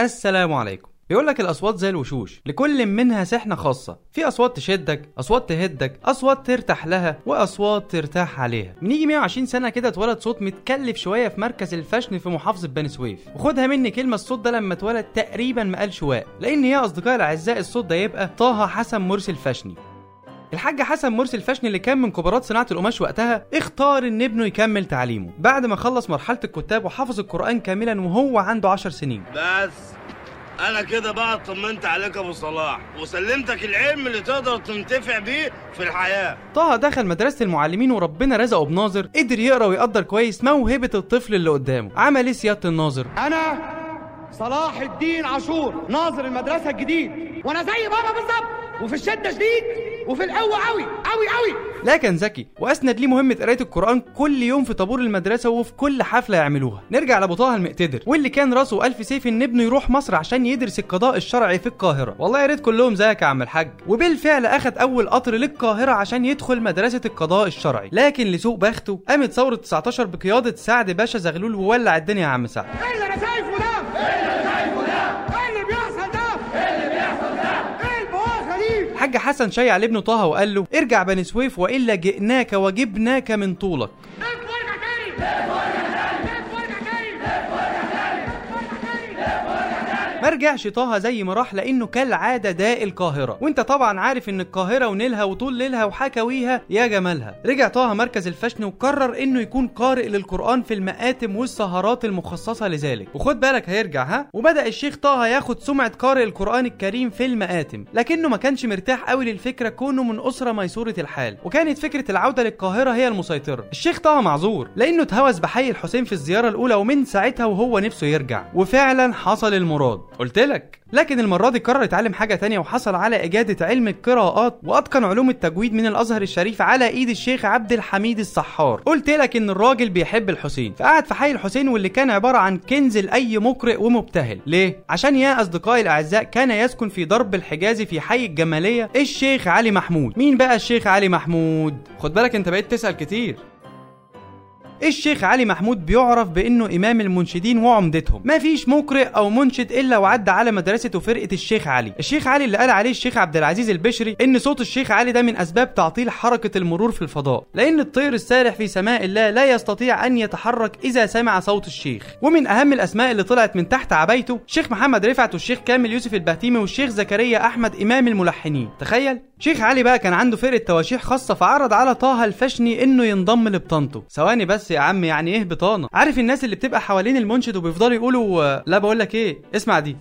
السلام عليكم. بيقول لك الأصوات زي الوشوش لكل منها سحنة خاصة. في أصوات تشدك أصوات تهدك أصوات ترتاح لها وأصوات ترتاح عليها. من ييجي 120 سنة كده اتولد صوت متكلف شوية في مركز الفشن في محافظة بني سويف. وخدها مني كلمة الصوت ده لما اتولد تقريبا ما قالش واق لأن يا اصدقائي الأعزاء الصوت ده يبقى طه حسن مرسي الفشني الحاج حسن مرسي الفشني اللي كان من كبارات صناعة القماش وقتها اختار إن ابنه يكمل تعليمه. بعد ما خلص مرحلة الكتاب وحفظ القرآن كاملا وهو عنده 10 سنين. بس أنا كده بقى اطمنت عليك أبو صلاح وسلمتك العلم اللي تقدر تنتفع بيه في الحياة. طه دخل مدرسة المعلمين وربنا رزقه بناظر قدر يقرأ ويقدر كويس موهبة الطفل اللي قدامه. عمل إيه سيادة الناظر؟ أنا صلاح الدين عاشور ناظر المدرسة الجديد. وأنا زي بابا بالظبط وفي الشدة شديد. وفي القوه قوي قوي قوي. لا كان ذكي وأسند ليه مهمة قراية القرآن كل يوم في طابور المدرسة وفي كل حفلة يعملوها. نرجع لابو طه المقتدر واللي كان راسه ألف سيف إن ابنه يروح مصر عشان يدرس القضاء الشرعي في القاهرة. والله يا ريت كلهم زيك يا عم الحاج. وبالفعل أخد أول قطر للقاهرة عشان يدخل مدرسة القضاء الشرعي. لكن لسوء بخته قامت ثورة 19 بقيادة سعد باشا زغلول وولع الدنيا يا عم سعد إيه اللي أنا شايفه ده إيه اللي أنا شايفه ده إيه اللي بيحصل ده إيه اللي بيحصل ده إيه البواخه دي الحاج حسن شيع لابنه طه وقال له ارجع بني سويف وإلا جئناك وجبناك من طولك. رجعش طه زي ما راح لأنه كالعادة ده القاهرة. وانت طبعا عارف إن القاهرة ونيلها وطول ليلها وحكاويها يا جمالها. رجع طه مركز الفشن وقرر إنه يكون قارئ للقرآن في المآتم والسهرات المخصصة لذلك. وخد بالك هيرجع ها؟ وبدأ الشيخ طه ياخد سمعة قارئ القرآن الكريم في المآتم لكنه ما كانش مرتاح قوي للفكرة كونه من أسرة ميسورة الحال. وكانت فكرة العودة للقاهرة هي المسيطرة. الشيخ طه معذور لأنه اتهوس بحي الحسين في الزيارة الأولى ومن ساعتها وهو نفسه يرجع. وفعلا حصل المراد. قلت لك. لكن المرة دي قرر يتعلم حاجة تانية وحصل على إجادة علم القراءات وأتقن علوم التجويد من الأزهر الشريف على إيد الشيخ عبد الحميد السحار قلت لك إن الراجل بيحب الحسين. فقعد في حي الحسين واللي كان عبارة عن كنز لأي مقرئ ومبتهل. ليه؟ عشان يا أصدقائي الأعزاء كان يسكن في درب الحجازي في حي الجمالية الشيخ علي محمود. مين بقى الشيخ علي محمود؟ خد بالك أنت بقيت تسأل كتير. الشيخ علي محمود بيعرف بإنه إمام المنشدين وعمدتهم. مفيش مقرئ أو منشد إلا وعدى على مدرسة وفرقه الشيخ علي. الشيخ علي اللي قال عليه الشيخ عبد العزيز البشري إن صوت الشيخ علي ده من أسباب تعطيل حركة المرور في الفضاء. لأن الطير السارح في سماء الله لا يستطيع أن يتحرك إذا سمع صوت الشيخ. ومن أهم الأسماء اللي طلعت من تحت عبايته الشيخ محمد رفعت والشيخ كامل يوسف البهتيمي والشيخ زكريا أحمد إمام الملحنين. تخيل! شيخ علي بقى كان عنده فرقة تواشيح خاصة فعرض على طه الفشني إنه ينضم لبطانته ثواني بس. يا عم يعني إيه بطانة؟ عارف الناس اللي بتبقى حوالين المنشد وبيفضلوا يقولوا لا بقول لك إيه اسمع دي.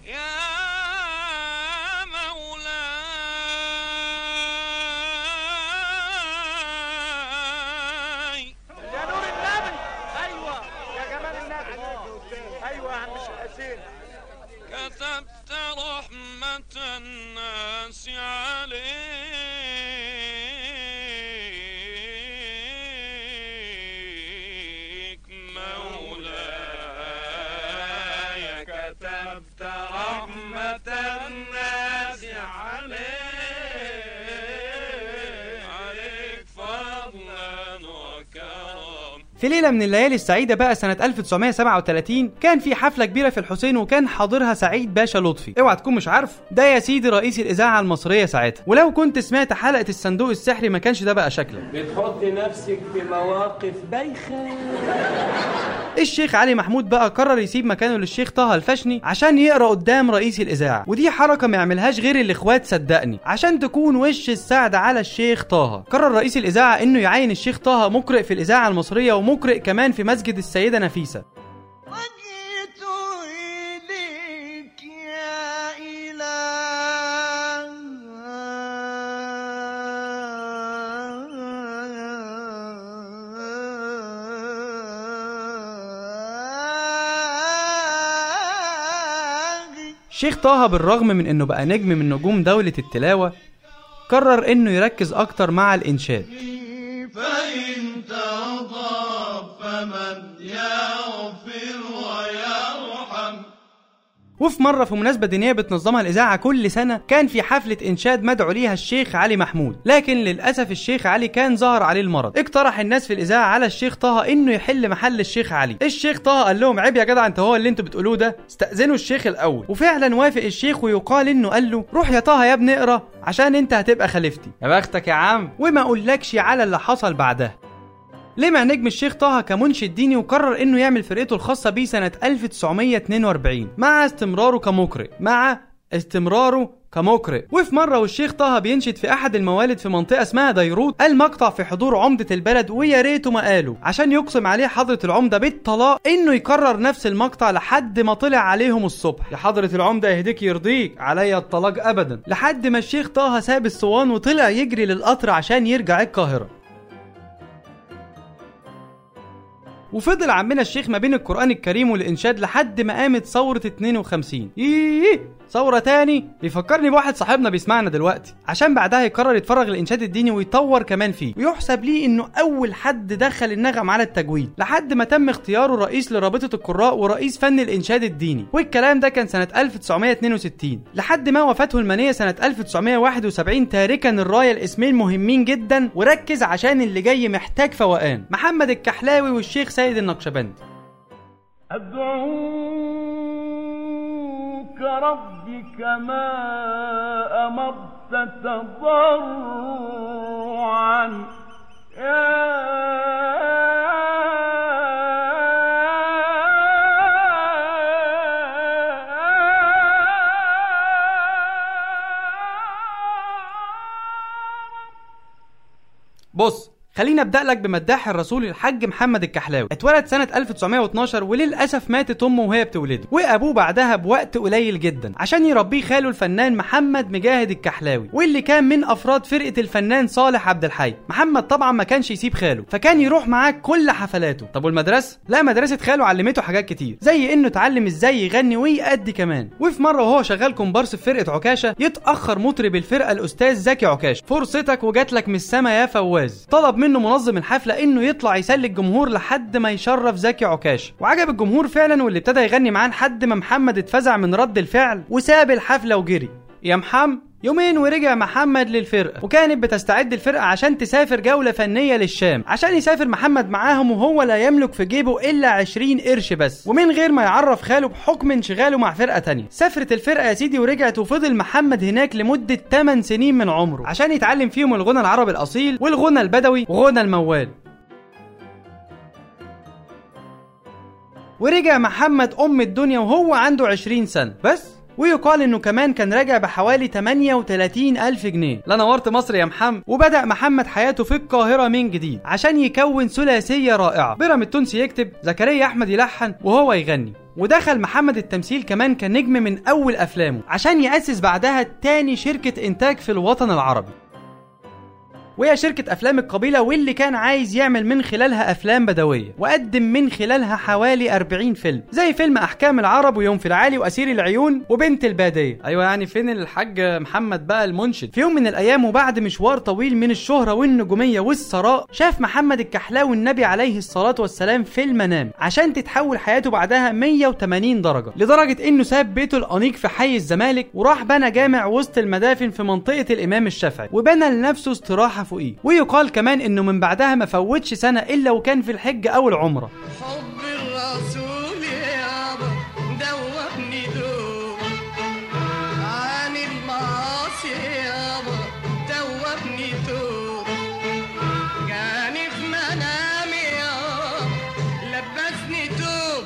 في ليلة من الليالي السعيدة بقى سنة 1937 كان في حفلة كبيرة في الحسين وكان حاضرها سعيد باشا لطفي. اوعى تكون مش عارف ده يا سيدي رئيس الإذاعة المصرية ساعتها. ولو كنت سمعت حلقة الصندوق السحري ما كانش ده بقى شكلك بتحط نفسك في مواقف بايخة. الشيخ علي محمود بقى قرر يسيب مكانه للشيخ طه الفشني عشان يقرأ قدام رئيس الإذاعة. ودي حركة ما يعملهاش غير الاخوات صدقني. عشان تكون وش السعد على الشيخ طه. قرر رئيس الإذاعة إنه يعين الشيخ طه مقرئ في الإذاعة المصرية ومقرئ كمان في مسجد السيدة نفيسة. الشيخ طه بالرغم من إنه بقى نجم من نجوم دولة التلاوة قرر إنه يركز أكتر مع الإنشاد. وفي مرة في مناسبة دينية بتنظمها الإذاعة كل سنة كان في حفلة إنشاد مدعو ليها الشيخ علي محمود. لكن للأسف الشيخ علي كان ظهر عليه المرض. اقترح الناس في الإذاعة على الشيخ طه إنه يحل محل الشيخ علي. الشيخ طه قال لهم عيب يا جدع انت هو اللي أنتوا بتقولوه ده؟ استأذنوا الشيخ الأول. وفعلا وافق الشيخ ويقال إنه قال له روح يا طه يا ابني اقرأ عشان انت هتبقى خليفتي. يا بختك يا عم. وما أقولكش على اللي حصل بعدها. لمع نجم الشيخ طه كمنشد ديني وقرر إنه يعمل فرقته الخاصة بيه سنة 1942 مع استمراره كمقرئ مع استمراره كمقرئ وفي مرة والشيخ طه بينشد في أحد الموالد في منطقة اسمها ديروت قال مقطع في حضور عمدة البلد ويا ريته ما قاله عشان يقسم عليه حضرة العمدة بالطلاق إنه يكرر نفس المقطع لحد ما طلع عليهم الصبح. يا حضرة العمدة يهديك يرضيك عليا الطلاق أبدا. لحد ما الشيخ طه ساب الصوان وطلع يجري للقطر عشان يرجع القاهرة. وفضل عمنا الشيخ ما بين القرآن الكريم والإنشاد لحد ما قامت ثورة 52 إيه ثورة تاني؟ بيفكرني بواحد صاحبنا بيسمعنا دلوقتي. عشان بعدها يقرر يتفرغ للإنشاد الديني ويطور كمان فيه. ويحسب ليه إنه أول حد دخل النغم على التجويد. لحد ما تم اختياره رئيس لرابطة القراء ورئيس فن الإنشاد الديني. والكلام ده كان سنة 1962 لحد ما وفاته المنية سنة 1971 تاركا الراية الاسمين مهمين جدا. وركز عشان اللي جاي محتاج فوقان. محمد الكحلاوي والشيخ سيد النقشبندي أدعوك ربي كما أمرت تضرعا. بص خليني أبدأ لك بمداح الرسول الحاج محمد الكحلاوي. اتولد سنة 1912 وللاسف ماتت أمه وهي بتولده. وأبوه بعدها بوقت قليل جدا عشان يربيه خاله الفنان محمد مجاهد الكحلاوي واللي كان من أفراد فرقة الفنان صالح عبد الحي. محمد طبعا ما كانش يسيب خاله فكان يروح معاه كل حفلاته. طب والمدرسة؟ لا مدرسة خاله علمته حاجات كتير زي إنه اتعلم إزاي يغني ويأدي كمان. وفي مرة وهو شغال كومبارس في فرقة عكاشة يتأخر مطرب الفرقة الأستاذ زكي عكاشة. فرصتك وجات لك من السما يا فواز. طلب منه منظم الحفله انه يطلع يسلي الجمهور لحد ما يشرف زكي عكاشه وعجب الجمهور فعلا واللي ابتدى يغني معاه لحد ما محمد اتفزع من رد الفعل وساب الحفلة وجري. يا محمد يومين ورجع محمد للفرقة. وكانت بتستعد الفرقة عشان تسافر جولة فنية للشام. عشان يسافر محمد معاهم وهو لا يملك في جيبه إلا 20 قرش بس. ومن غير ما يعرف خاله بحكم انشغاله مع فرقة تانية. سافرت الفرقة يا سيدي ورجعت وفضل محمد هناك لمدة 8 سنين من عمره. عشان يتعلم فيهم الغنى العربي الأصيل والغنى البدوي وغنى الموال. ورجع محمد أم الدنيا وهو عنده 20 سنة. بس ويقال إنه كمان كان راجع بحوالي 38 ألف جنيه. لا نورت مصر يا محمد. وبدأ محمد حياته في القاهرة من جديد عشان يكون ثلاثية رائعة. بيرام التونسي يكتب زكريا أحمد يلحن وهو يغني. ودخل محمد التمثيل كمان كنجم من أول أفلامه عشان يأسس بعدها تاني شركة إنتاج في الوطن العربي. وهي شركة أفلام القبيلة واللي كان عايز يعمل من خلالها أفلام بدوية وقدم من خلالها حوالي 40 فيلم زي فيلم أحكام العرب ويوم في العالي وأسير العيون وبنت البادية. أيوة يعني فين الحاج محمد بقى المنشد؟ في يوم من الأيام وبعد مشوار طويل من الشهرة والنجومية والثراء شاف محمد الكحلاوي النبي عليه الصلاة والسلام في المنام عشان تتحول حياته بعدها 180 درجة لدرجة إنه ساب بيته الأنيق في حي الزمالك وراح بنى جامع وسط المدافن في منطقة الإمام الشافعي وبنى لنفسه استراحة فوقيه. ويقال كمان إنه من بعدها ما فوتش سنة إلا وكان في الحج أو العمره حب الرسول يابا دوبني دوب عن المعاصي يابا دوبني دوب جاني في منامي يابا لبسني دوب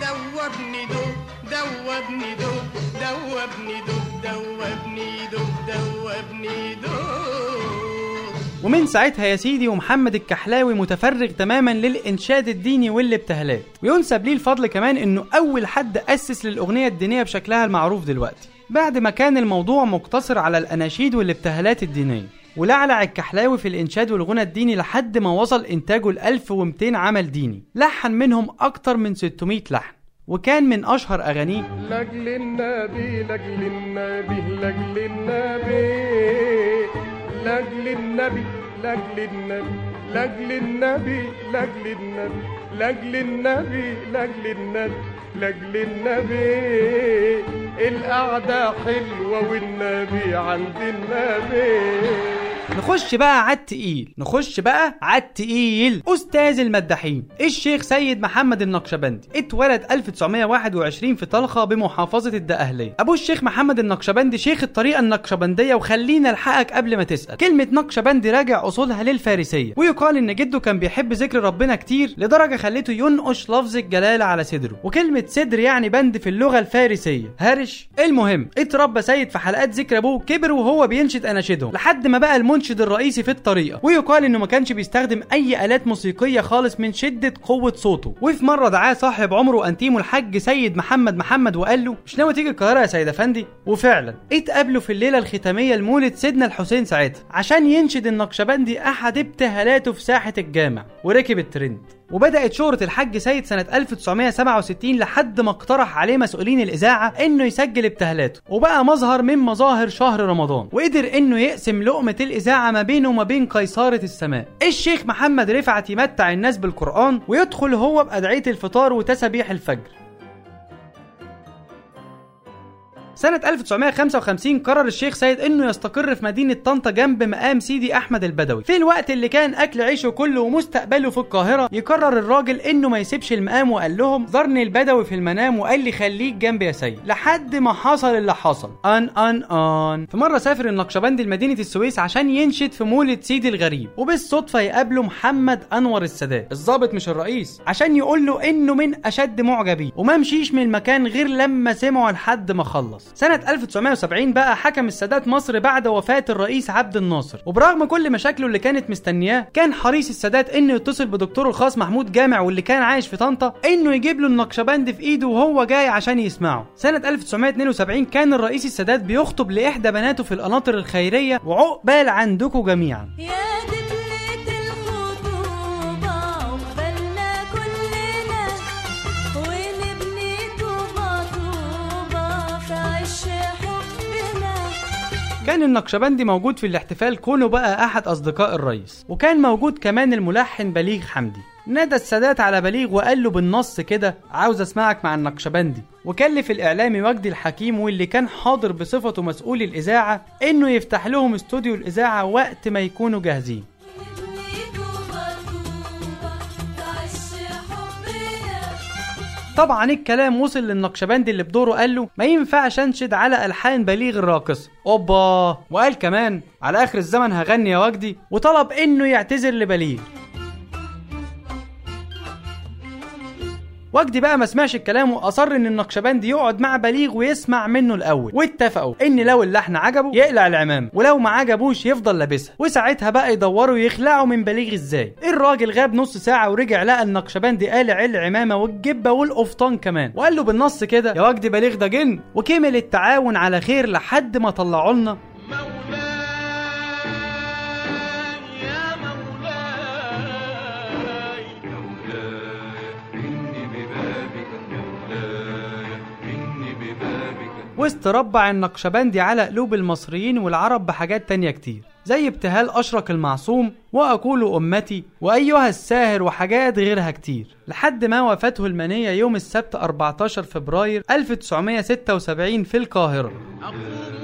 دوبني دوب دوبني دوب دوبني دوب دوبني دوب دوبني دوب ومن ساعتها يا سيدي ومحمد الكحلاوي متفرغ تماما للإنشاد الديني والابتهالات وينسب ليه الفضل كمان إنه أول حد أسس للأغنية الدينية بشكلها المعروف دلوقتي. بعد ما كان الموضوع مقتصر على الأناشيد والابتهالات الدينية. ولعلع الكحلاوي في الإنشاد والغنى الديني لحد ما وصل إنتاجه ل 1200 عمل ديني. لحن منهم أكتر من 600 لحن. وكان من أشهر أغانيه لاجل النبي لاجل النبي لاجل النبي. لأجل النبي لأجل النبي لأجل النبي لأجل النبي لأجل النبي لأجل النبي. لأجل النبي القعدة حلوة والنبي عند النبي. نخش بقى على التقيل نخش بقى على التقيل. أستاذ المداحين الشيخ سيد محمد النقشبندي اتولد 1921 في طلخة بمحافظة الدقهلية. أبو الشيخ محمد النقشبندي شيخ الطريقة النقشبندية وخلينا ألحقك قبل ما تسأل. كلمة نقشبندي راجع أصولها للفارسية. ويقال إن جده كان بيحب ذكر ربنا كتير لدرجة خليته ينقش لفظ الجلالة على صدره. وكلمة صدر يعني بند في اللغة الفارسية. هرش المهم اتربى سيد في حلقات ذكر أبوه كبر وهو بينشد أناشيدهم لحد ما بقى المنشد الرئيسي في الطريقة. ويقال إنه ما كانش بيستخدم أي آلات موسيقية خالص من شدة قوة صوته. وفي مرة دعاه صاحب عمره وانتيمه الحاج سيد محمد محمد وقال له مش ناوي تيجي القاهرة يا سيد أفندي؟ وفعلا اتقابلوا في الليلة الختامية لمولد سيدنا الحسين ساعتها عشان ينشد النقشبندي أحد ابتهالاته في ساحة الجامع وركب الترند. وبدأت شهرة الحاج سيد سنة 1967 لحد ما اقترح عليه مسؤولين الإذاعة إنه يسجل ابتهالاته. وبقى مظهر من مظاهر شهر رمضان. وقدر إنه يقسم لقمة الإذاعة ما بينه وما بين قيصرة السماء. الشيخ محمد رفعت يمتع الناس بالقرآن ويدخل هو بأدعية الفطار وتسابيح الفجر. سنة 1955 قرر الشيخ سيد إنه يستقر في مدينة طنطا جنب مقام سيدي أحمد البدوي. في الوقت اللي كان أكل عيشه كله ومستقبله في القاهرة يقرر الراجل إنه ما يسيبش المقام وقال لهم زارني البدوي في المنام وقال لي خليك جنبي يا سيد لحد ما حصل اللي حصل. أن أن أن. في مرة سافر النقشبندي لمدينة السويس عشان ينشد في مولد سيدي الغريب وبالصدفة يقابله محمد أنور السادات. الضابط مش الرئيس. عشان يقول له إنه من أشد معجبيه وما مشيش من المكان غير لما سمعه لحد ما خلص. سنة 1970 بقى حكم السادات مصر بعد وفاة الرئيس عبد الناصر. وبرغم كل مشاكله اللي كانت مستنياه كان حريص السادات إنه يتصل بدكتوره الخاص محمود جامع واللي كان عايش في طنطا إنه يجيب له النقشبند في إيده وهو جاي عشان يسمعه. سنة 1972 كان الرئيس السادات بيخطب لإحدى بناته في القناطر الخيرية وعقبال عندكم جميعا. يا كان النقشبندي موجود في الاحتفال كونه بقى أحد أصدقاء الرئيس وكان موجود كمان الملحن بليغ حمدي. نادى السادات على بليغ وقال له بالنص كده عاوز أسمعك مع النقشبندي. وكلف الإعلامي وجدي الحكيم واللي كان حاضر بصفته مسؤول الإذاعة إنه يفتح لهم استوديو الإذاعة وقت ما يكونوا جاهزين. طبعا الكلام وصل للنقشبندي اللي بدوره قال له ما ينفعش أنشد على ألحان بليغ الراقصه أوبا! وقال كمان على آخر الزمن هغني يا وجدي. وطلب إنه يعتذر لبليغ. وجدي بقى ما سمعش الكلام وأصر إن النقشبندي يقعد مع بليغ ويسمع منه الأول. واتفقوا إن لو اللحن عجبه يقلع العمام ولو ما عجبوش يفضل لابسها. وساعتها بقى يدوروا يخلعوا من بليغ إزاي. الراجل غاب نص ساعة ورجع لقى النقشبندي قالع العمامة والجبة والقفطان كمان. وقال له بالنص كده يا وجدي بليغ ده جن. وكمل التعاون على خير لحد ما طلعوا لنا واستربع النقشبندي على قلوب المصريين والعرب بحاجات تانية كتير زي ابتهال أشرك المعصوم وأقول أمتي وأيها الساهر وحاجات غيرها كتير لحد ما وفاته المنية يوم السبت 14 فبراير 1976 في القاهرة. أقوم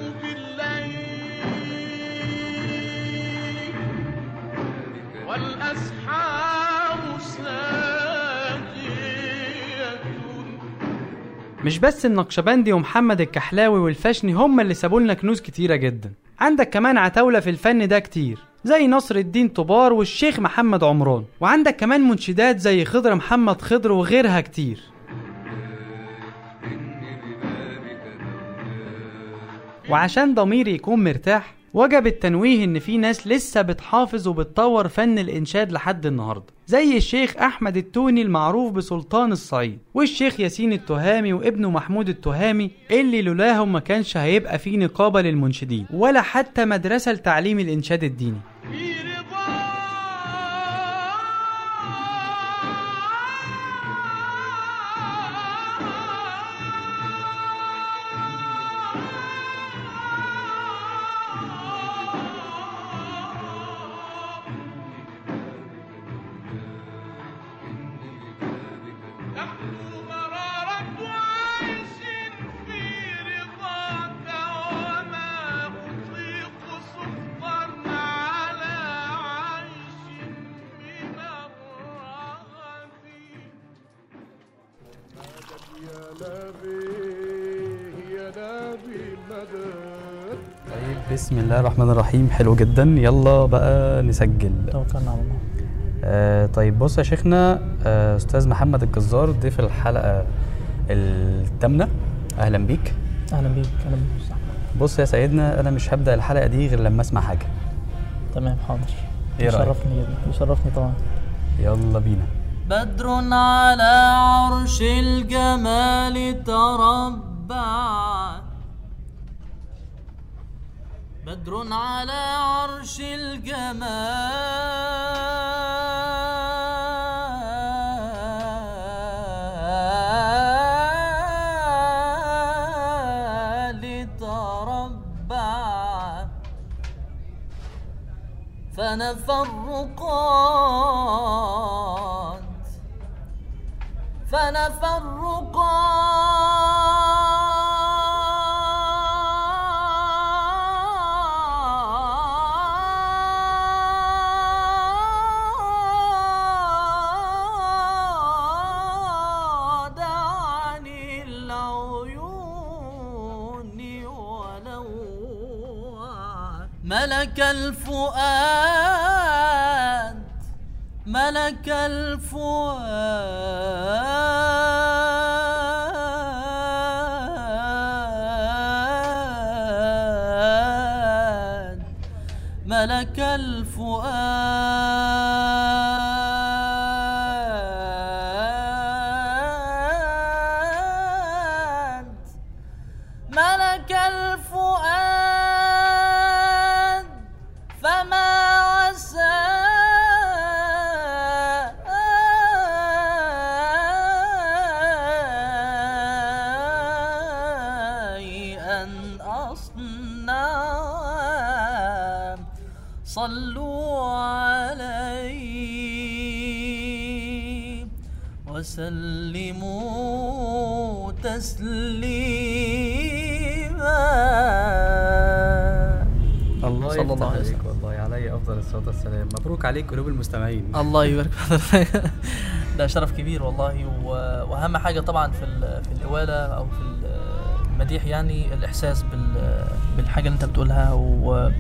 مش بس النقشبندي ومحمد الكحلاوي والفشني هم اللي سابوا لنا كنوز كتيرة جدا. عندك كمان عتاولة في الفن ده كتير زي نصر الدين طبار والشيخ محمد عمران. وعندك كمان منشدات زي خضر محمد خضر وغيرها كتير. وعشان ضميري يكون مرتاح وجب التنويه إن في ناس لسه بتحافظ وبتطور فن الإنشاد لحد النهارده زي الشيخ أحمد التوني المعروف بسلطان الصعيد والشيخ ياسين التهامي وابنه محمود التهامي اللي لولاهم ما كانش هيبقى في نقابة للمنشدين ولا حتى مدرسة لتعليم الإنشاد الديني. الرحمن الرحيم. حلو جدا. يلا بقى نسجل. توكلنا على الله. آه طيب بص يا شيخنا آه أستاذ محمد الجزار ضيف الحلقة الثامنة. أهلا بيك. أهلا بيك. أهلا بيك. بص يا سيدنا أنا مش هبدأ الحلقة دي غير لما أسمع حاجة. تمام حاضر. رأيك؟ يشرفني جدا. يشرفني طبعا. يلا بينا. بدر على عرش الجمال تربع بدر على عرش الجمال تربع. فنفى الرقاد فنفى الرقاد ملك الفؤاد ملك الفؤاد ملك الفؤاد. علي افضل الصلاه والسلام مبروك عليك قلوب المستمعين. الله يبارك في حضرتك. ده شرف كبير والله وأهم حاجة طبعا في ال- في الإوالة أو في ال- المديح يعني الإحساس بال- بالحاجة اللي أنت بتقولها و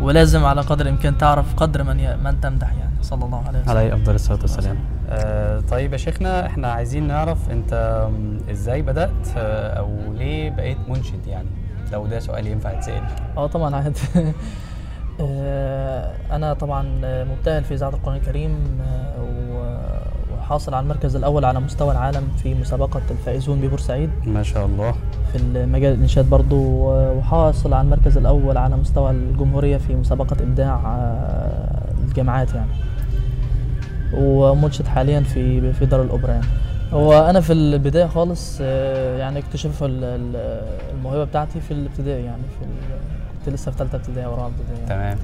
ولازم على قدر الإمكان تعرف قدر من ي- من تمدح يعني. صلى الله عليه وسلم. علي أفضل الصلاة والسلام. آه طيب يا شيخنا إحنا عايزين نعرف أنت إزاي بدأت آه، أو ليه بقيت منشد يعني؟ لو ده سؤال ينفع يتسأل. آه طبعا عادي. آه، أنا طبعا مبتهل في إذاعة القرآن الكريم آه، وحاصل على المركز الأول على مستوى العالم في مسابقة الفائزون ببورسعيد. ما شاء الله. في المجال الانشاد برضو و- وحاصل على المركز الأول على مستوى الجمهورية في مسابقة إبداع آه، الجامعات يعني. ومنشد حاليا في في دار الأوبرا يعني. هو أنا في البداية خالص آه، يعني اكتشف ال- ال- الموهبة بتاعتي في الابتدائي يعني في كنت لسه في ثالثه ابتدائي ورابعة ابتدائي يعني. تمام.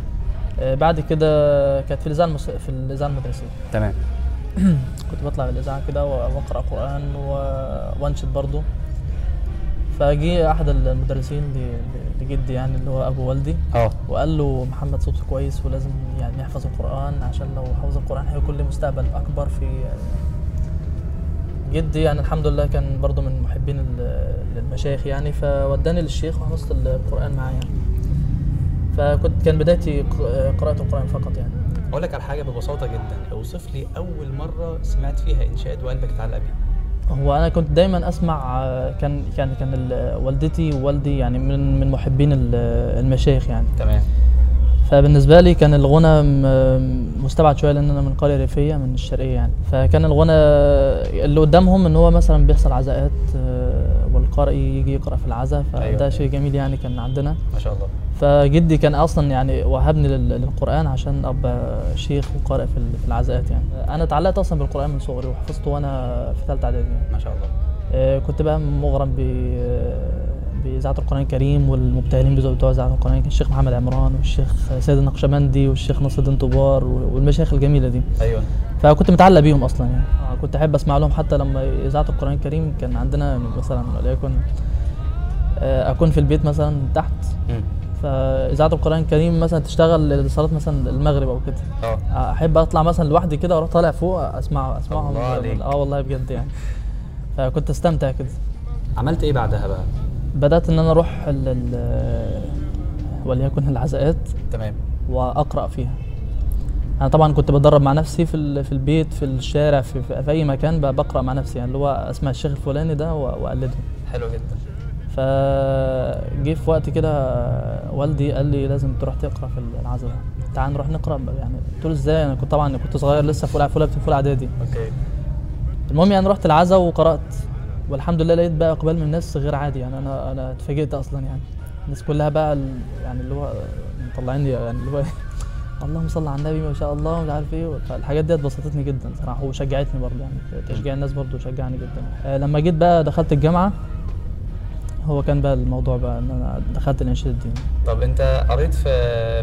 آه، بعد كده كانت في الإذاعة المس... في الإذاعة المدرسية. تمام. كنت بطلع بالإذاعة كده وأقرأ قرآن و... وأنشد برضو. فجي أحد المدرسين لجدي يعني اللي هو أبو والدي. آه. وقال له محمد صوته كويس ولازم يعني يحفظ القرآن عشان لو حفظ القرآن هيكون له مستقبل أكبر في جدي يعني الحمد لله كان برضو من محبين ال- المشايخ يعني. فوداني للشيخ وحفظت القرآن معاه يعني فكنت كان بدايتي ق- قراءة القرآن فقط يعني. أقول لك على حاجة ببساطة جدا. أوصف لي أول مرة سمعت فيها انشاد وقلبك اتعلق بيه هو أنا كنت دايما أسمع كان كان كان ال- والدتي ووالدي يعني من من محبين ال- المشايخ يعني. تمام. فبالنسبة لي كان الغنى مستبعد شوية لأن أنا من قرية ريفية من الشرقية يعني. فكان الغنى اللي قدامهم إن هو مثلا بيحصل عزاءات آه، والقارئ يجي يقرأ في العزاء فده أيوة. شيء جميل يعني كان عندنا. ما شاء الله. فجدي كان أصلا يعني وهبني لل- للقرآن عشان أبقى شيخ وقارئ في العزاءات يعني. أنا اتعلقت أصلا بالقرآن من صغري وحفظته وأنا في ثالثه إعدادي يعني. ما شاء الله. آه، كنت بقى مغرم ب آه، بإذاعة القرآن الكريم والمبتهلين بتوع إذاعة القرآن الكريم الشيخ محمد عمران والشيخ سيد النقشبندي والشيخ نصر الدين طوبار والمشايخ الجميلة دي. أيوه. فكنت متعلق بيهم أصلا يعني. آه، كنت أحب أسمع لهم حتى لما إذاعة القرآن الكريم كان عندنا مثلا وليكن آه، أكون في البيت مثلا تحت. فإذاعة القرآن الكريم مثلا تشتغل لصلاة مثلا المغرب أو كده. آه. أحب أطلع مثلا لوحدي كده وأروح طالع فوق الله عليك. آه والله بجد يعني. فكنت أستمتع كده. عملت إيه بعدها بقى؟ بدأت إن أنا أروح ال- ال- وليكن العزاءات تمام. وأقرأ فيها. أنا طبعا كنت بتدرب مع نفسي في في البيت في الشارع في, في, أي مكان بقرأ مع نفسي يعني اللي هو اسمع الشيخ الفلاني ده وأقلده. حلو جدا. فجه في وقت كده والدي قال لي لازم تروح تقرأ في العزاء. تعال نروح نقرأ يعني قلت له إزاي أنا كنت طبعا كنت صغير لسه في أولى في أولى إعدادي. أوكي. المهم يعني رحت العزا وقرأت. والحمد لله لقيت بقى إقبال من الناس غير عادي يعني أنا أنا اتفاجئت أصلا يعني. الناس كلها بقى يعني اللي هو مطلعيني يعني اللي هو اللهم صل على النبي ما شاء الله ومش عارف إيه فالحاجات ديت بسطتني جدا صراحة وشجعتني برضه يعني. تشجيع الناس برضه شجعني جدا. آه لما جيت بقى دخلت الجامعة هو كان بقى الموضوع بقى إن أنا دخلت الانشاد الديني طب أنت قريت في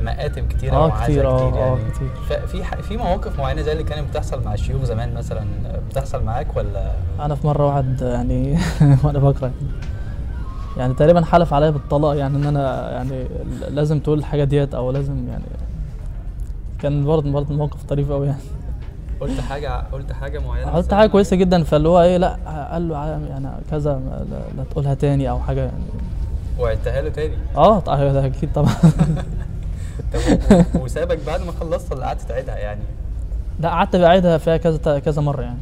مقاتم كتيره ومعازف كتير، آه، كتير آه، يعني؟ كتير. ففي ح- في مواقف معينة زي اللي كانت بتحصل مع الشيوخ زمان مثلا بتحصل معاك ولا؟ أنا في مرة واحد يعني وأنا بقرا يعني تقريبا حلف عليا بالطلاق يعني إن أنا يعني لازم تقول الحاجة ديت أو لازم يعني كان برضه برضه موقف طريف قوي يعني. قلت حاجة قلت حاجة معينة قلت حاجة كويسة جدا فاللي هو إيه لأ قال له يعني كذا لا, تقولها تاني أو حاجة يعني. وعدتها له تاني؟ آه ده أكيد طبعا. طب وسابك بعد ما خلصت ولا قعدت تعيدها يعني؟ لا قعدت بعيدها فيها كذا كذا مرة يعني.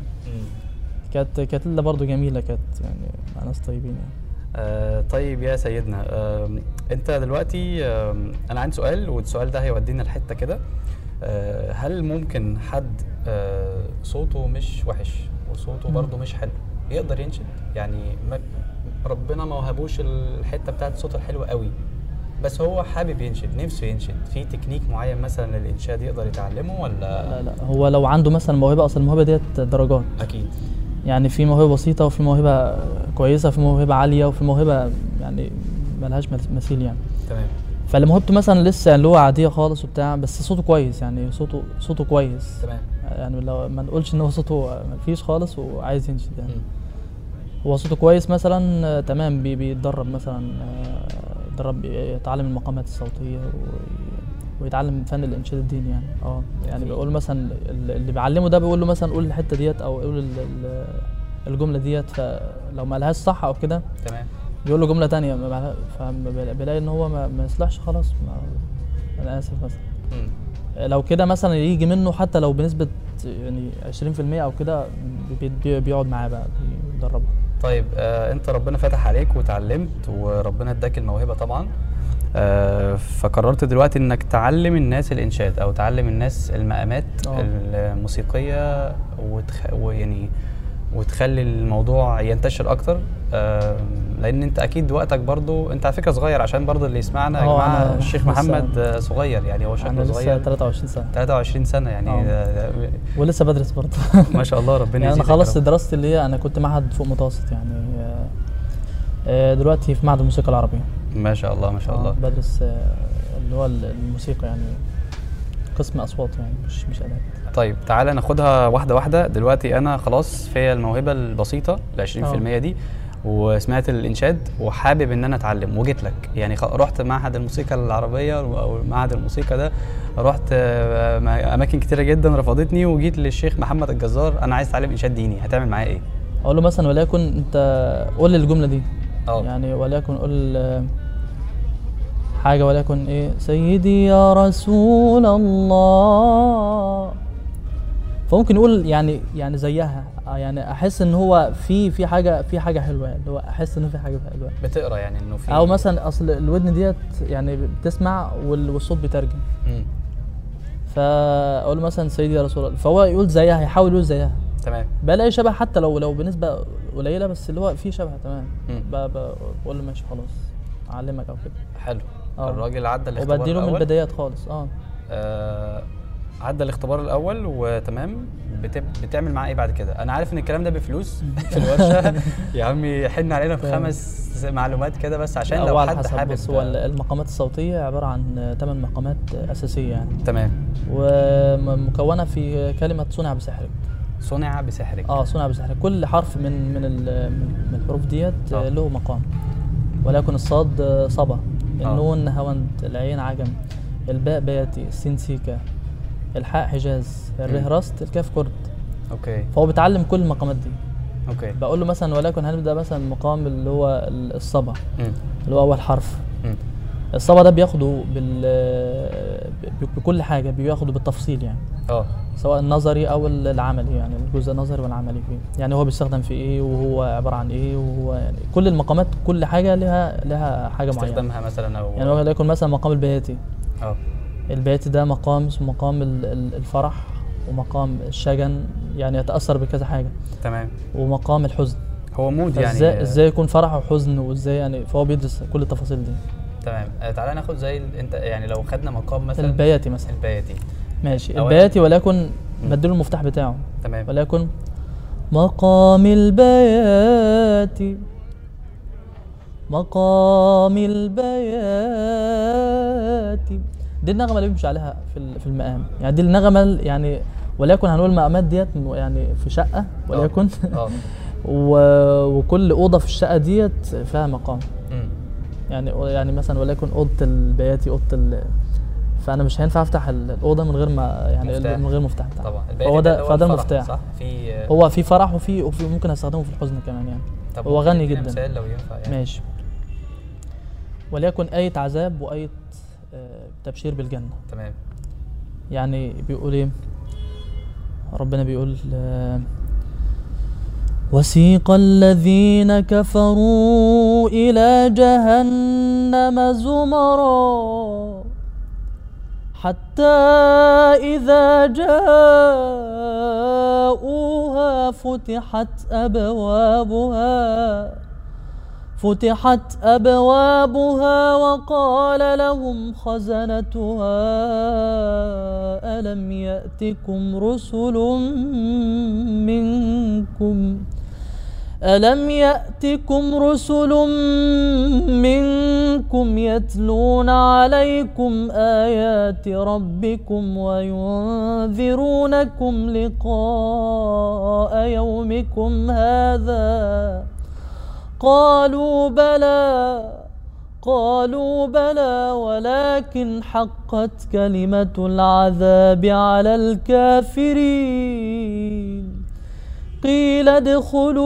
كانت كانت ليله برضه جميلة كانت يعني مع ناس طيبين يعني. آه طيب يا سيدنا آه أنت دلوقتي آه أنا عندي سؤال والسؤال ده هيودينا لحتة كده. هل ممكن حد آه صوته مش وحش وصوته. برضه مش حلو؟ يقدر ينشد؟ يعني ربنا ما وهبوش الحتة بتاعت الصوت الحلو قوي بس هو حابب ينشد نفسه ينشد. في تكنيك معين مثلا للانشاد يقدر يتعلمه ولا؟ لا لا. هو لو عنده مثلا موهبة أصل الموهبة ديت درجات. أكيد. يعني في موهبة بسيطة وفي موهبة كويسة وفي موهبة عالية وفي موهبة يعني ملهاش مثيل يعني. تمام. فاللي موهبته مثلا لسه يعني اللي هو عادية خالص وبتاع بس صوته كويس يعني صوته صوته كويس. تمام. يعني لو ما نقولش إن هو صوته مفيش خالص وعايز ينشد يعني. هو صوته كويس مثلا تمام بي- بيتدرب مثلا يتدرب يتعلم المقامات الصوتية ويتعلم فن الإنشاد الديني يعني. آه يعني بيقول مثلا ال- اللي بيعلمه ده بيقول له مثلا قول الحتة ديت أو قول ال- ال- الجملة ديت فلو ما لهاش صح أو كده تمام. بيقول له جملة تانية فبيلاقي إن هو ما, ما يصلحش خلاص ما أنا آسف مثلا. لو كده مثلا يجي منه حتى لو بنسبة يعني 20% أو كده بي- بي- بيقعد معاه بقى بيدربه طيب آه أنت ربنا فتح عليك وتعلمت وربنا اداك الموهبة طبعا آه فقررت دلوقتي إنك تعلم الناس الإنشاد أو تعلم الناس المقامات آه. الموسيقية وتخ... ويعني وتخلي الموضوع ينتشر أكتر لأن أنت أكيد وقتك برضو أنت على فكرة صغير عشان برضو اللي يسمعنا يا آه، جماعة الشيخ محمد صغير يعني هو شكله صغير. 23 سنة. 23 سنة يعني آه. آه، ولسه بدرس برضه ما شاء الله ربنا يعني أنا خلصت. دراستي اللي هي أنا كنت معهد فوق متوسط يعني آه، دلوقتي في معهد الموسيقى العربية. ما شاء الله ما شاء الله. بدرس اللي هو الموسيقى يعني قسم أصوات يعني مش مش اداء طيب تعالى ناخدها واحدة واحدة. دلوقتي أنا خلاص فيا الموهبة البسيطة ال 20% دي وسمعت الإنشاد وحابب إن أنا أتعلم وجيت لك. يعني رحت معهد الموسيقى العربية أو معهد الموسيقى ده رحت آه، أماكن كتيرة جدا رفضتني وجيت للشيخ محمد الجزار. أنا عايز أتعلم إنشاد ديني هتعمل معايا إيه؟ أقول له مثلا وليكن أنت قول لي الجملة دي. آه. يعني وليكن قول آه، حاجة وليكن إيه؟ سيدي يا رسول الله. فممكن يقول يعني يعني زيها. آه، يعني أحس إن هو في في حاجة في حاجة حلوة يعني. اللي هو أحس ان في حاجة حلوة. بتقرأ يعني إنه في أو مثلا أصل الودن ديت يعني بتسمع وال- والصوت بيترجم. فأقول مثلا سيدي يا رسول الله. فهو يقول زيها يحاول يقول زيها. تمام. بلاقي شبه حتى لو لو بنسبة قليلة بس اللي هو في شبه تمام. بقول له ماشي خلاص أعلمك أو كده. حلو. آه. الراجل عدى الاختبار وبديله من. البدايات خالص. آه. آه، عدى الاختبار الأول وتمام. بت... بتعمل معاه إيه بعد كده؟ أنا عارف إن الكلام ده بفلوس في الورشة. يا عمي حن علينا تمام. بخمس معلومات كده بس عشان لو حد حابب هو ال- المقامات الصوتية عبارة عن ثمان مقامات أساسية يعني. تمام. ومكونة في كلمة صنع بسحرك. صنع بسحرك. آه صنع بسحرك. كل حرف من من من الحروف ديت آه. له مقام. ولكن الصاد صبا. آه. النون نهاوند العين عجم الباء بياتي السين سيكا. الحاء حجاز الراء. راست الكاف كرد okay. فهو بيتعلم كل المقامات دي. okay. بقول له مثلا ولكن هنبدا مثلا مقام اللي هو ال- الصبا. اللي هو أول حرف. الصبا ده بياخده بال بكل حاجة بياخده بالتفصيل يعني. آه. سواء النظري أو ال- العملي يعني الجزء النظري والعملي فيه. يعني هو بيستخدم في إيه وهو عبارة عن إيه وهو يعني كل المقامات كل حاجة لها لها حاجة معينة. استخدامها مثلا أو يعني وليكن مثلا مقام البياتي آه. البياتي ده مقام اسمه مقام ال- ال- الفرح ومقام الشجن يعني يتأثر بكذا حاجة. تمام. ومقام الحزن. هو مود يعني. إزاي إزاي يكون فرح وحزن وإزاي يعني فهو بيدرس كل التفاصيل دي. تمام. آه، تعالى ناخد زي انت يعني لو خدنا مقام مثلا. البياتي مثلا. البياتي. ماشي. البياتي ولكن بديله المفتاح بتاعه. تمام. ولكن مقام البيات مقام البيات دي النغمة اللي بيمشي عليها في في المقام. يعني دي النغمة ال- يعني وليكن هنقول المقامات ديت يعني في شقة وليكن. آه و- وكل أوضة في الشقة ديت فيها مقام. يعني يعني مثلا وليكن أوضة البياتي أوضة ال فأنا مش هينفع أفتح ال- الأوضة من غير ما يعني مفتاح. من غير مفتاح بتاعها. طبعا. هو ده فده المفتاح صح؟ في هو في فرح وفي وفي ممكن أستخدمه في الحزن كمان يعني. طب هو غني جدا. مثال لو ينفع يعني. ماشي. وليكن آية عذاب وآية آه، تبشير بالجنة. تمام. يعني بيقول إيه؟ ربنا بيقول وسيق الذين كفروا إلى جهنم زمرا حتى إذا جاءوها فتحت أبوابها. فتحت أبوابها وقال لهم خزنتها ألم يأتكم رسل منكم؟ ألم يأتكم رسل منكم يتلون عليكم آيات ربكم وينذرونكم لقاء يومكم هذا؟ قالوا بلى قالوا بلى ولكن حقت كلمة العذاب على الكافرين. قيل ادخلوا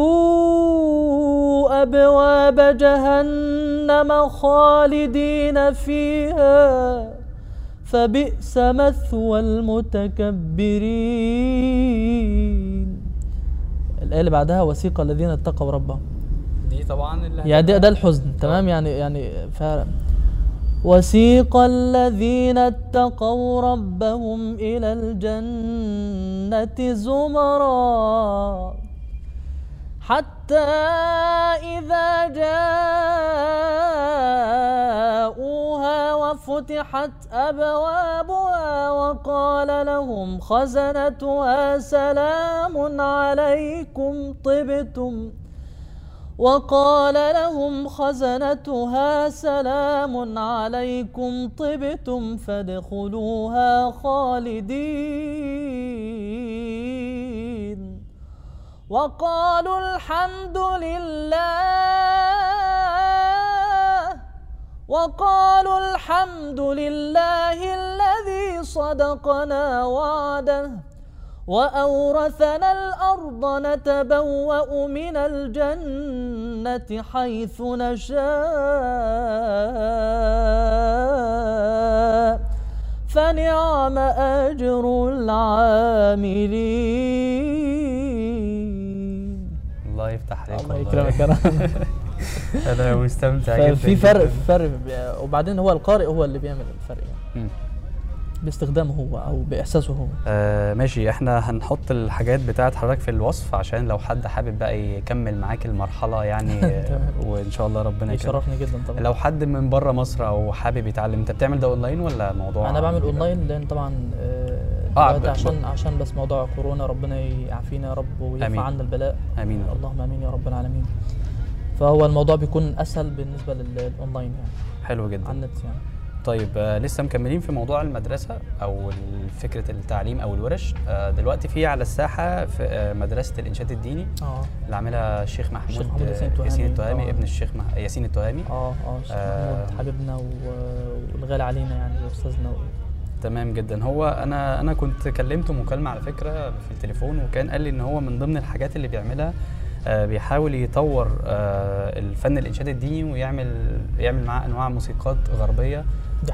أبواب جهنم خالدين فيها فبئس مثوى المتكبرين. الآية اللي بعدها وسيق الذين اتقوا ربهم. طبعا اللي يعني ده, ده الحزن تمام؟ يعني يعني ف وسيق الذين اتقوا ربهم إلى الجنة زمرا حتى إذا جاءوها وفتحت أبوابها وقال لهم خزنتها سلام عليكم طبتم وقال لهم خزنتها سلام عليكم طبتم فادخلوها خالدين. وقالوا الحمد لله. وقالوا الحمد لله الذي صدقنا وعده. وأورثنا الأرض نتبوأ من الجنة حيث نشاء فنعم أجر العاملين الله يفتح عليك الله. يكرمك يا رب. أنا مستمتع جدا ففي فرق. فرق وبعدين هو القارئ هو اللي بيعمل الفرق يعني. باستخدامه هو أو بإحساسه هو. آه ماشي. إحنا هنحط الحاجات بتاعت حضرتك في الوصف عشان لو حد حابب بقى يكمل معاك المرحلة يعني آه،. وإن شاء الله ربنا يشرفني جدا طبعا. لو حد من بره مصر أو حابب يتعلم أنت بتعمل ده أونلاين ولا موضوع أنا بعمل أونلاين لأن طبعا آه، آه، عشان عشان بس موضوع كورونا ربنا يعافينا يا رب. ويرفع عنا البلاء. آمين. اللهم آمين يا رب العالمين. فهو الموضوع بيكون أسهل بالنسبة لل- للأونلاين يعني. حلو جدا. على النت يعني. طيب آه لسه مكملين في موضوع المدرسة أو فكرة التعليم أو الورش آه دلوقتي في على الساحة في آه مدرسة الإنشاد الديني آه اللي عاملها الشيخ محمود, الشيخ محمود ياسين التهامي ياسين التهامي. ابن الشيخ مح... ياسين التهامي آه آه الشيخ. محمود حبيبنا والغالي علينا يعني استاذنا و... تمام جدا هو أنا أنا كنت كلمته مكالمة على فكرة في التليفون وكان قال لي إن هو من ضمن الحاجات اللي بيعملها آه، بيحاول يطور آه، الفن الإنشاد الديني ويعمل يعمل معاه أنواع موسيقات غربية.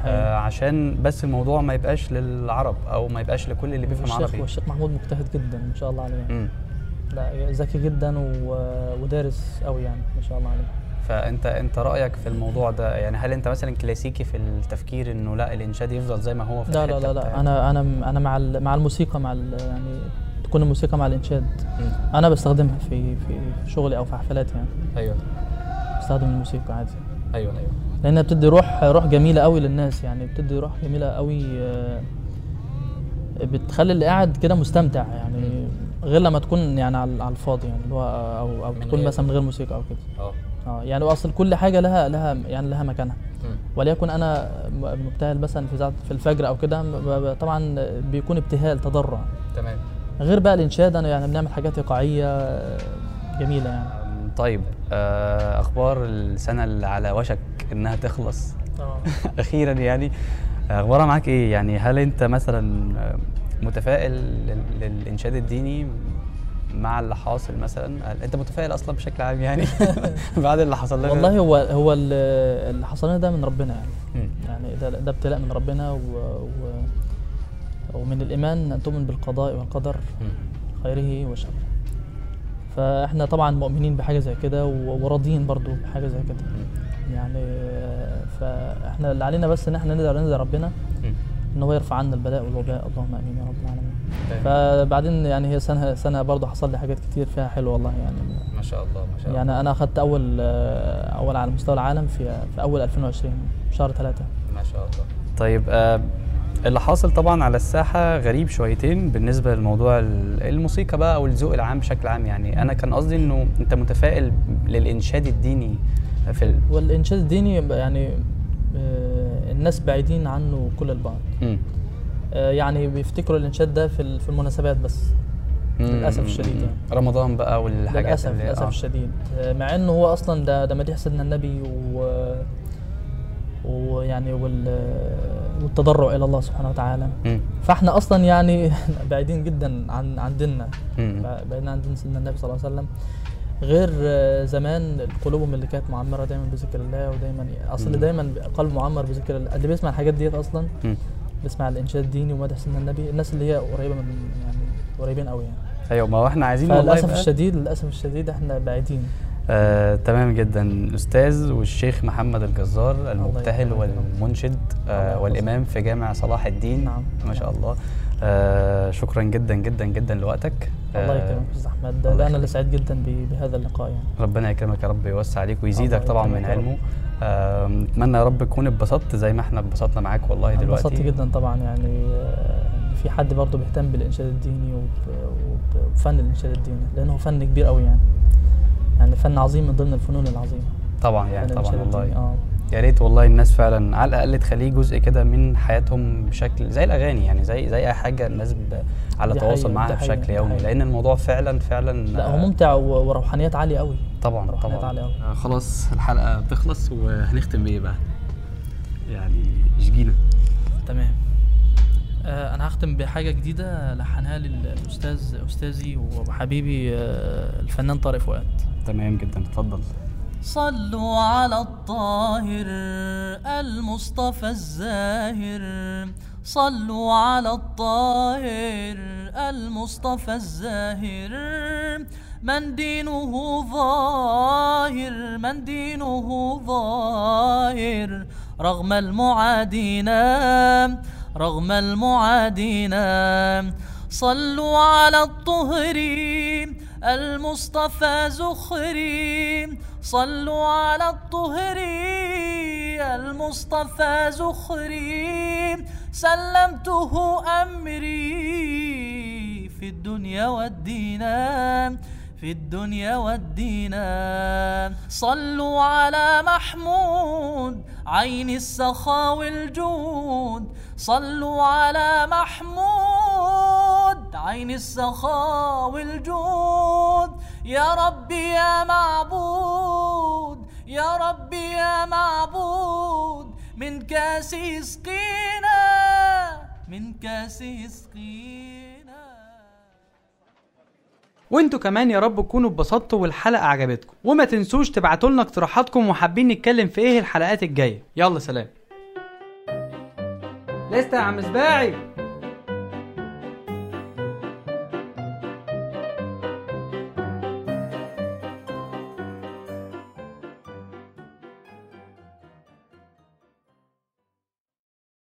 آه، عشان بس الموضوع ما يبقاش للعرب أو ما يبقاش لكل اللي بيفهم عربي. والشيخ محمود مجتهد جدا ما شاء الله عليه. مم. لا ذكي جدا و... ودارس قوي يعني ما شاء الله عليه. فانت أنت رأيك في الموضوع ده؟ يعني هل أنت مثلا كلاسيكي في التفكير إنه لا الإنشاد يفضل زي ما هو في لا لا لا لا. أنا أنا أنا مع مع الموسيقى مع يعني تكون الموسيقى مع الإنشاد. أنا بستخدمها في في شغلي أو في حفلاتي يعني. أيوه. بستخدم الموسيقى عادي. أيوه أيوه. لأنها بتدي روح روح جميلة قوي للناس يعني بتدي روح جميلة قوي آه، بتخلي اللي قاعد كده مستمتع يعني غير لما تكون يعني على الفاضي يعني اللي هو أو أو تكون مثلا من غير موسيقى أو كده. آه. آه يعني أصل كل حاجة لها لها يعني لها مكانها. وليكن أنا مبتهل مثلا في في الفجر أو كده طبعا بيكون ابتهال تضرع. تمام. غير بقى الإنشاد أنا يعني بنعمل حاجات إيقاعية آه، جميلة يعني. طيب آه، أخبار السنة اللي على وشك إنها تخلص؟ آه. أخيرا يعني أخبارها معاك إيه؟ يعني هل أنت مثلا آه، متفائل لل- للإنشاد الديني مع اللي حاصل مثلا؟ أنت متفائل أصلا بشكل عام يعني؟ بعد اللي حصل لنا والله هو هو ال- اللي حصل لنا ده من ربنا يعني. يعني ده ده ابتلاء من ربنا و, و ومن الإيمان أن تؤمن بالقضاء والقدر. خيره وشره. فاحنا طبعا مؤمنين بحاجة زي كده وراضيين برضو بحاجة زي كده. يعني فاحنا اللي علينا بس إن إحنا ندعي ندعي ربنا. إن هو يرفع عنا البلاء والوباء. اللهم آمين يا رب العالمين. تمام. فبعدين يعني هي سنة سنة برضه حصل لي حاجات كتير فيها حلوة والله يعني. ما شاء الله ما شاء الله. يعني أنا اخذت أول أول على مستوى العالم في في أول 2020 شهر ثلاثة ما شاء الله. طيب آه اللي حاصل طبعا على الساحة غريب شويتين بالنسبة لموضوع ال- الموسيقى بقى أو الذوق العام بشكل عام. يعني أنا كان قصدي إنه أنت متفائل للإنشاد الديني في ال... والإنشاد الديني يعني آه، الناس بعيدين عنه كل البعد مم. آه، يعني بيفتكروا الإنشاد ده في في المناسبات بس. للأسف الشديد يعني. رمضان بقى والحاجات للأسف اللي للأسف آه. الشديد. مع إنه هو أصلا ده ده مديح سيدنا النبي و ويعني وال والتضرع إلى الله سبحانه وتعالى مم. فإحنا أصلا يعني بعيدين جدا عن عن ديننا. بعيدين عن دين سيدنا النبي صلى الله عليه وسلم غير زمان قلوبهم اللي كانت معمرة دايما بذكر الله ودايما أصل. دايما قلب معمر بذكر الله اللي بيسمع الحاجات ديت أصلا مم. بيسمع الإنشاد الديني ومدح سيدنا النبي الناس اللي هي قريبة من يعني قريبين قوي يعني أيوه ما هو إحنا عايزين والله فللاسف بقى- الشديد للأسف الشديد إحنا بعيدين آه، تمام جدا الأستاذ والشيخ محمد الجزار المبتهل. والمنشد آه، يحفظك. والإمام في جامع صلاح الدين نعم. ما شاء نعم. الله آه، شكرا جدا جدا جدا لوقتك الله آه، يكرمك أستاذ أحمد أنا اللي. سعيد جدا بهذا اللقاء يعني ربنا يكرمك يا رب يوسع عليك ويزيدك طبعا من. علمه آه، نتمنى يا رب تكون اتبسطت زي ما إحنا اتبسطنا معاك والله دلوقتي انبسطت جدا طبعا يعني آه، في حد برضه بيهتم بالإنشاد الديني وب- وب- وبفن الإنشاد الديني لأنه فن كبير قوي يعني يعني فن عظيم من ضمن الفنون العظيمة. طبعا يعني طبعا والله. آه. يا ريت والله الناس فعلا على الأقل تخليه جزء كده من حياتهم بشكل زي الأغاني يعني زي زي أي حاجة الناس. على تواصل معاها بشكل يومي. لأن الموضوع فعلا فعلا لا هو آه، ممتع وروحانيات عالية قوي طبعا روحانيات طبعا. عالية قوي آه، خلاص الحلقة بتخلص وهنختم بإيه بقى؟ يعني إشجينا. تمام. آه أنا هختم بحاجة جديدة لحنها لي الاستاذ أستاذي وحبيبي آه الفنان طارق فؤاد. تمام جدا اتفضل. صلوا على الطاهر المصطفى الزاهر. صلوا على الطاهر المصطفى الزاهر. من دينه ظاهر من دينه ظاهر. رغم المعادين رغم المعادين. صلوا على الطهر المصطفى زخري صلوا على الطهر المصطفى زخري سلمته أمري في الدنيا والدين. في الدنيا والدين. صلوا على محمود عين السخاء والجود. صلوا على محمود عين السخاء والجود. يا ربي يا معبود يا ربي يا معبود. من كاس يسقينا من كاس يسقينا وانتوا كمان يا رب تكونوا اتبسطتوا والحلقة عجبتكم. وما تنسوش تبعتوا لنا اقتراحاتكم وحابين نتكلم في إيه الحلقات الجاية. يلا سلام. لسه يا عم سباعي؟